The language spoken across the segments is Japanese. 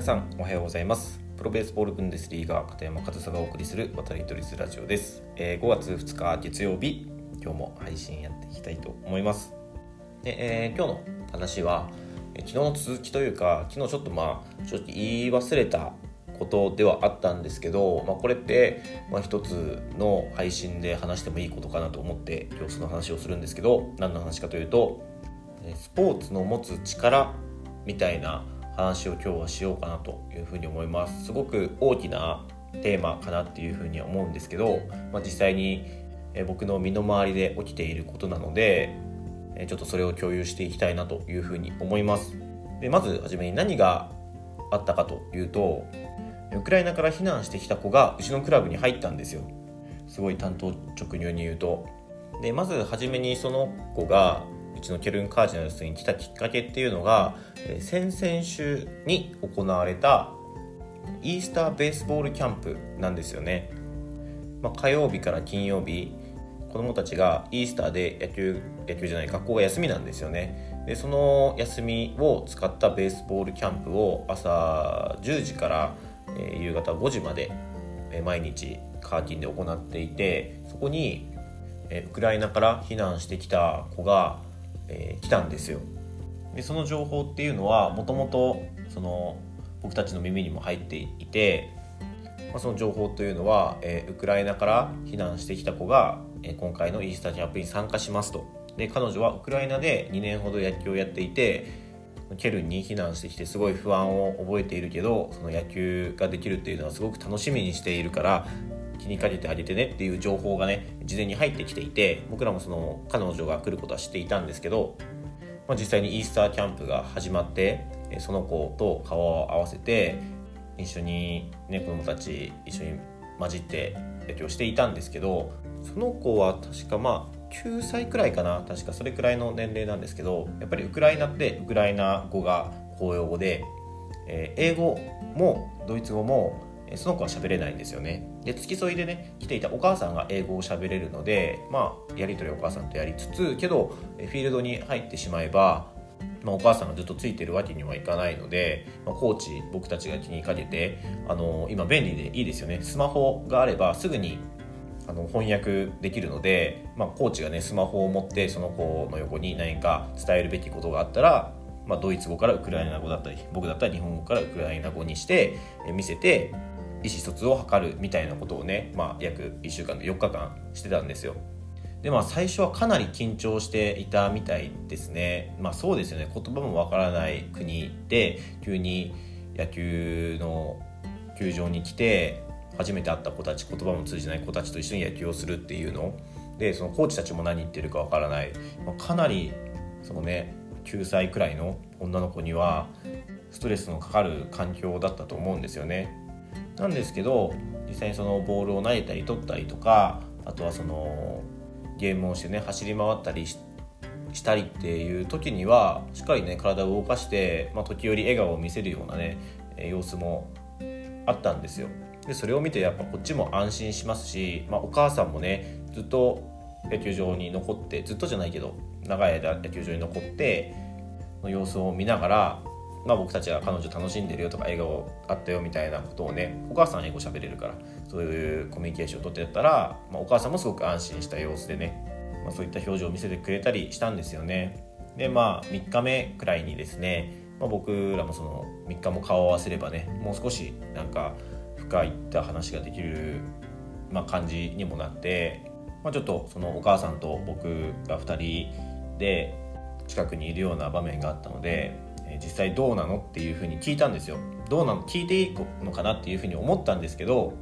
皆さんおはようございます。プロベースボールブンデスリーガー片山和沙がお送りする渡り鳥ラジオです、えー、5月2日月曜日今日も配信やっていきたいと思います。で、えー、今日の話は、えー、昨日の続きというか昨日ちょっとまあ正直言い忘れたことではあったんですけど、まあ、これって、まあ、一つの配信で話してもいいことかなと思って今日その話をするんですけど何の話かというとスポーツの持つ力みたいな話を今日はしようかなというふうに思います。すごく大きなテーマかなっていうふうには思うんですけど、まあ、実際に僕の身の回りで起きていることなのでちょっとそれを共有していきたいなというふうに思います。でまずはじめに何があったかというとウクライナから避難してきた子がうちのクラブに入ったんですよ。すごい担当直入に言うと。でまず初めにその子がうちのケルン・カージナルスに来たきっかけっていうのが、え先々週に行われたイースターベースボールキャンプなんですよね、まあ、火曜日から金曜日子どもたちがイースターで野球野球じゃない学校が休みなんですよね。でその休みを使ったベースボールキャンプを朝10時から、え、夕方5時まで、え、毎日カーティンで行っていてそこに、え、ウクライナから避難してきた子がえー、来たんですよ。でその情報っていうのはもともとその僕たちの耳にも入っていて、まあ、その情報というのは、えー、ウクライナから避難してきた子が、えー、今回のイースターキャンプに参加しますと。で彼女はウクライナで2年ほど野球をやっていてケルンに避難してきてすごい不安を覚えているけどその野球ができるっていうのはすごく楽しみにしているから気にかけてあげてねっていう情報がね事前に入ってきていて僕らもその彼女が来ることは知っていたんですけど、まあ、実際にイースターキャンプが始まってその子と顔を合わせて一緒に、ね、子供たち一緒に混じって野球をしていたんですけどその子は確かまあ9歳くらいかな確かそれくらいの年齢なんですけどやっぱりウクライナってウクライナ語が公用語で、えー、英語もドイツ語もその子は喋れないんですよね。で付き添いでね来ていたお母さんが英語を喋れるのでまあやり取りお母さんとやりつつけどフィールドに入ってしまえばまあ、お母さんがずっとついてるわけにはいかないので、まあ、コーチ僕たちが気にかけてあの今便利でいいですよね。スマホがあればすぐにあの翻訳できるので、まあ、コーチがねスマホを持ってその子の横に何か伝えるべきことがあったら、まあ、ドイツ語からウクライナ語だったり僕だったら日本語からウクライナ語にして見せて意思疎通を図るみたいなことをね、まあ、約1週間で4日間してたんですよ。でまあ最初はかなり緊張していたみたいですね。まあそうですよね言葉もわからない国で急に野球の球場に来て初めて会った子たち言葉も通じない子たちと一緒に野球をするっていうのでそのコーチたちも何言ってるかわからない、まあ、かなりそのね9歳くらいの女の子にはストレスのかかる環境だったと思うんですよね。なんですけど実際にそのボールを投げたり取ったりとかあとはそのゲームをしてね走り回ったりしたりっていう時にはしっかりね体を動かして、まあ、時折笑顔を見せるようなね様子もあったんですよ。でそれを見てやっぱこっちも安心しますし、まあ、お母さんもねずっと野球場に残ってずっとじゃないけど長い間野球場に残っての様子を見ながらまあ、僕たちが彼女楽しんでるよとか笑顔あったよみたいなことをねお母さん英語喋れるからそういうコミュニケーションをとってたら、まあ、お母さんもすごく安心した様子でね、まあ、そういった表情を見せてくれたりしたんですよね。でまあ3日目くらいにですね、まあ、僕らもその3日も顔を合わせればねもう少しなんか深いった話ができる、まあ、感じにもなって、まあ、ちょっとそのお母さんと僕が2人で近くにいるような場面があったので実際どうなのっていうふうに聞いたんですよ。どうなの聞いていいのかなっていうふうに思ったんですけど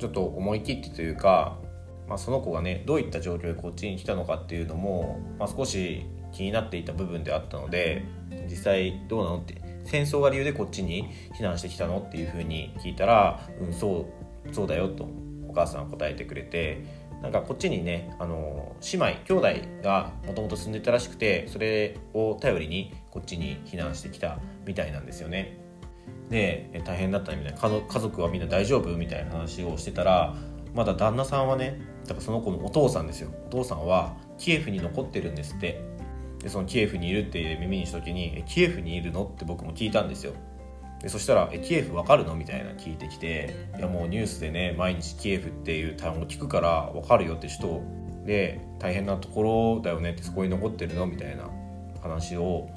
ちょっと思い切ってというか、まあ、その子がねどういった状況でこっちに来たのかっていうのも、まあ、少し気になっていた部分であったので実際どうなのって戦争が理由でこっちに避難してきたのっていうふうに聞いたら「うんそうそうだよ」とお母さんは答えてくれてなんかこっちにねあの姉妹兄弟がもともと住んでたらしくてそれを頼りにこっちに避難してきたみたいなんですよね。で大変だったみたいな。家族はみんな大丈夫みたいな話をしてたらまだ旦那さんはねだからその子のお父さんですよ。お父さんはキエフに残ってるんですって。でそのキエフにいるって耳にした時に「キエフにいるの?」って僕も聞いたんですよ。でそしたら「えキエフわかるの?」みたいな聞いてきて「いやもうニュースでね毎日キエフっていう単語聞くからわかるよ」って人で大変なところだよねってそこに残ってるの？みたいな話を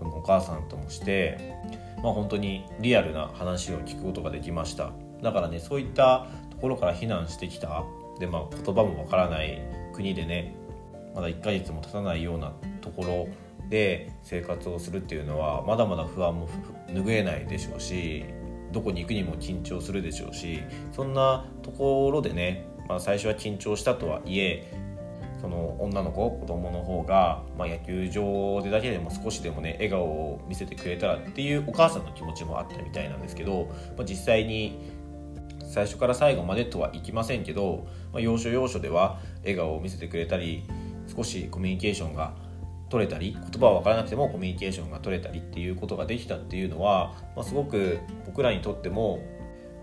お母さんともして、まあ、本当にリアルな話を聞くことができましただからねそういったところから避難してきたで、まあ、言葉もわからない国でねまだ1ヶ月も経たないようなところで生活をするっていうのはまだまだ不安も拭えないでしょうしどこに行くにも緊張するでしょうしそんなところでね、まあ、最初は緊張したとはいえその女の子子供の方が、まあ、野球場でだけでも少しでもね笑顔を見せてくれたらっていうお母さんの気持ちもあったみたいなんですけど、まあ、実際に最初から最後までとはいきませんけど、まあ、要所要所では笑顔を見せてくれたり少しコミュニケーションが取れたり言葉は分からなくてもコミュニケーションが取れたりっていうことができたっていうのは、まあ、すごく僕らにとっても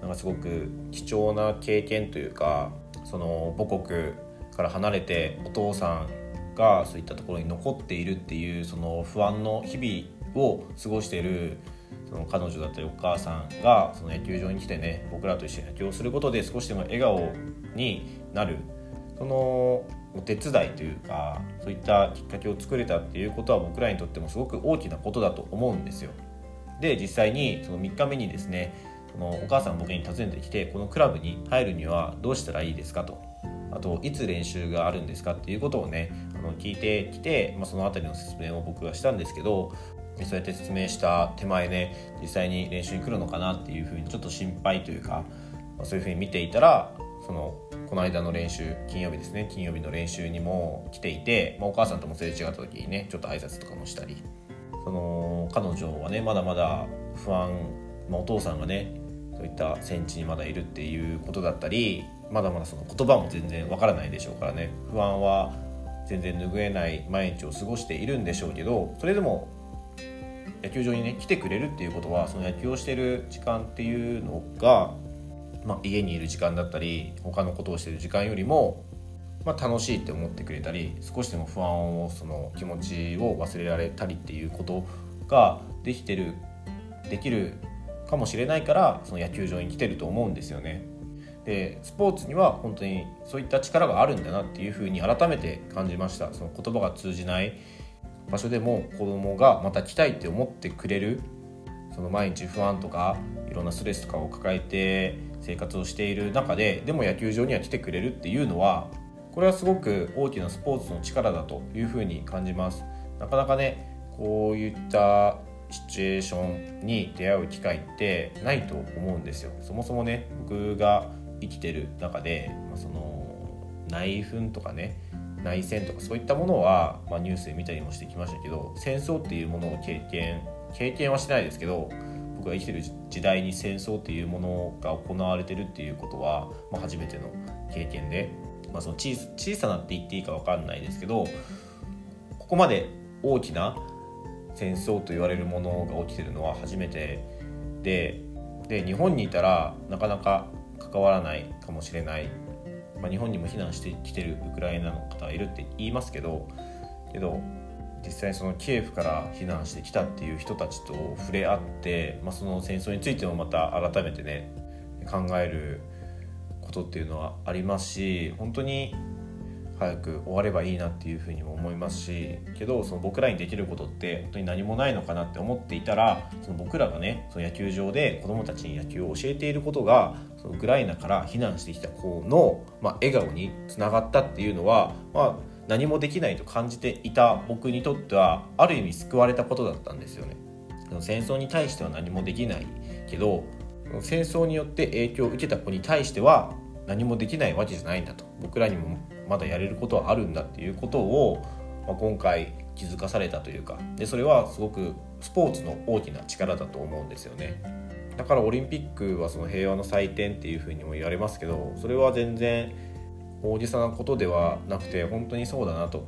なんかすごく貴重な経験というかその母国から離れてお父さんがそういったところに残っているっていうその不安の日々を過ごしているその彼女だったりお母さんがその野球場に来てね僕らと一緒に野球をすることで少しでも笑顔になる。そのお手伝いというかそういったきっかけを作れたっていうことは僕らにとってもすごく大きなことだと思うんですよ。で実際にその3日目にですねそのお母さん僕に訪ねてきてこのクラブに入るにはどうしたらいいですかとあといつ練習があるんですかっていうことをねあの聞いてきて、まあ、その辺りの説明を僕はしたんですけどそうやって説明した手前ね実際に練習に来るのかなっていうふうにちょっと心配というか、まあ、そういうふうに見ていたらそのこの間の練習金曜日ですね。金曜日の練習にも来ていて、まあ、お母さんともすれ違った時にねちょっと挨拶とかもしたり。その彼女はねまだまだ不安、まあ、お父さんがねそういった戦地にまだいるっていうことだったりまだまだその言葉も全然わからないでしょうからね。不安は全然拭えない毎日を過ごしているんでしょうけどそれでも野球場にね来てくれるっていうことはその野球をしてる時間っていうのがまあ、家にいる時間だったり他のことをしてる時間よりも、まあ、楽しいって思ってくれたり少しでも不安をその気持ちを忘れられたりっていうことができてるできるかもしれないからその野球場に来てると思うんですよね。でスポーツには本当にそういった力があるんだなっていうふうに改めて感じましたその言葉が通じない場所でも子供がまた来たいって思ってくれるその毎日不安とかいろんなストレスとかを抱えて生活をしている中ででも野球場には来てくれるっていうのはこれはすごく大きなスポーツの力だというふうに感じます。なかなかねこういったシチュエーションに出会う機会ってないと思うんですよ。そもそもね僕が生きてる中で、まあ、その内紛とかね内戦とかそういったものは、まあ、ニュースで見たりもしてきましたけど戦争っていうものを経験経験はしてないですけど僕が生きてる時代に戦争っていうものが行われてるっていうことは、まあ、初めての経験で、まあ、その小小さなって言っていいか分かんないですけどここまで大きな戦争と言われるものが起きてるのは初めてでで日本にいたらなかなか関わらないかもしれない、まあ、日本にも避難してきてるウクライナの方はいるって言いますけどけど実際そのキエフから避難してきたっていう人たちと触れ合って、まあ、その戦争についてもまた改めてね考えることっていうのはありますし本当に早く終わればいいなっていうふうにも思いますしけどその僕らにできることって本当に何もないのかなって思っていたらその僕らがねその野球場で子どもたちに野球を教えていることがそのウクライナから避難してきた子の、まあ、笑顔につながったっていうのは、まあ、何もできないと感じていた僕にとってはある意味救われたことだったんですよね。戦争に対しては何もできないけど戦争によって影響を受けた子に対しては何もできないわけじゃないんだと。僕らにもまだやれることはあるんだっていうことを、まあ、今回気づかされたというか。でそれはすごくスポーツの大きな力だと思うんですよね。だからオリンピックはその平和の祭典っていうふうにも言われますけどそれは全然大げさなことではなくて本当にそうだなと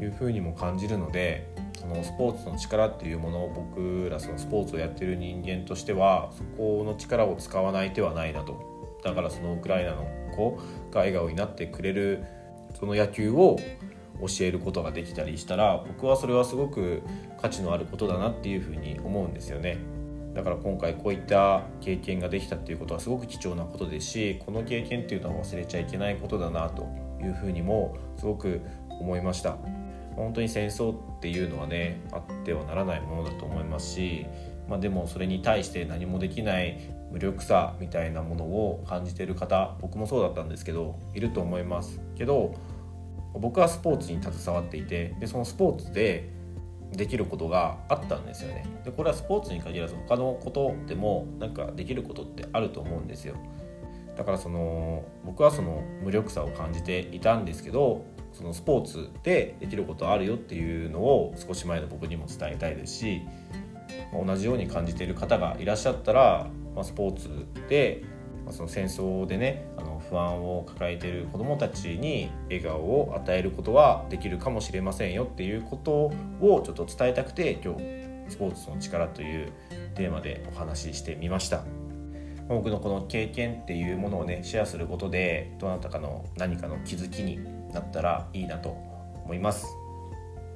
いうふうにも感じるのでそのスポーツの力っていうものを僕らそのスポーツをやってる人間としてはそこの力を使わない手はないなとだからそのウクライナの子が笑顔になってくれるその野球を教えることができたりしたら僕はそれはすごく価値のあることだなっていうふうに思うんですよね。だから今回こういった経験ができたっていうことはすごく貴重なことですしこの経験っていうのは忘れちゃいけないことだなというふうにもすごく思いました。本当に戦争っていうのはねあってはならないものだと思いますし、まあ、でもそれに対して何もできない無力さみたいなものを感じてる方僕もそうだったんですけどいると思いますけど僕はスポーツに携わっていてでそのスポーツでできることがあったんですよね。でこれはスポーツに限らず他のことでもなんかできることってあると思うんですよ。だからその僕はその無力さを感じていたんですけどそのスポーツでできることあるよっていうのを少し前の僕にも伝えたいですし同じように感じている方がいらっしゃったら、まあ、スポーツで、まあ、その戦争でね不安を抱えている子どもたちに笑顔を与えることはできるかもしれませんよっていうことをちょっと伝えたくて今日スポーツの力というテーマでお話ししてみました。僕のこの経験っていうものをねシェアすることでどなたかの何かの気づきになったらいいなと思います。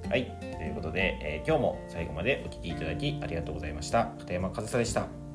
はいということで、えー、今日も最後までお聴きいただきありがとうございました片山和沙でした。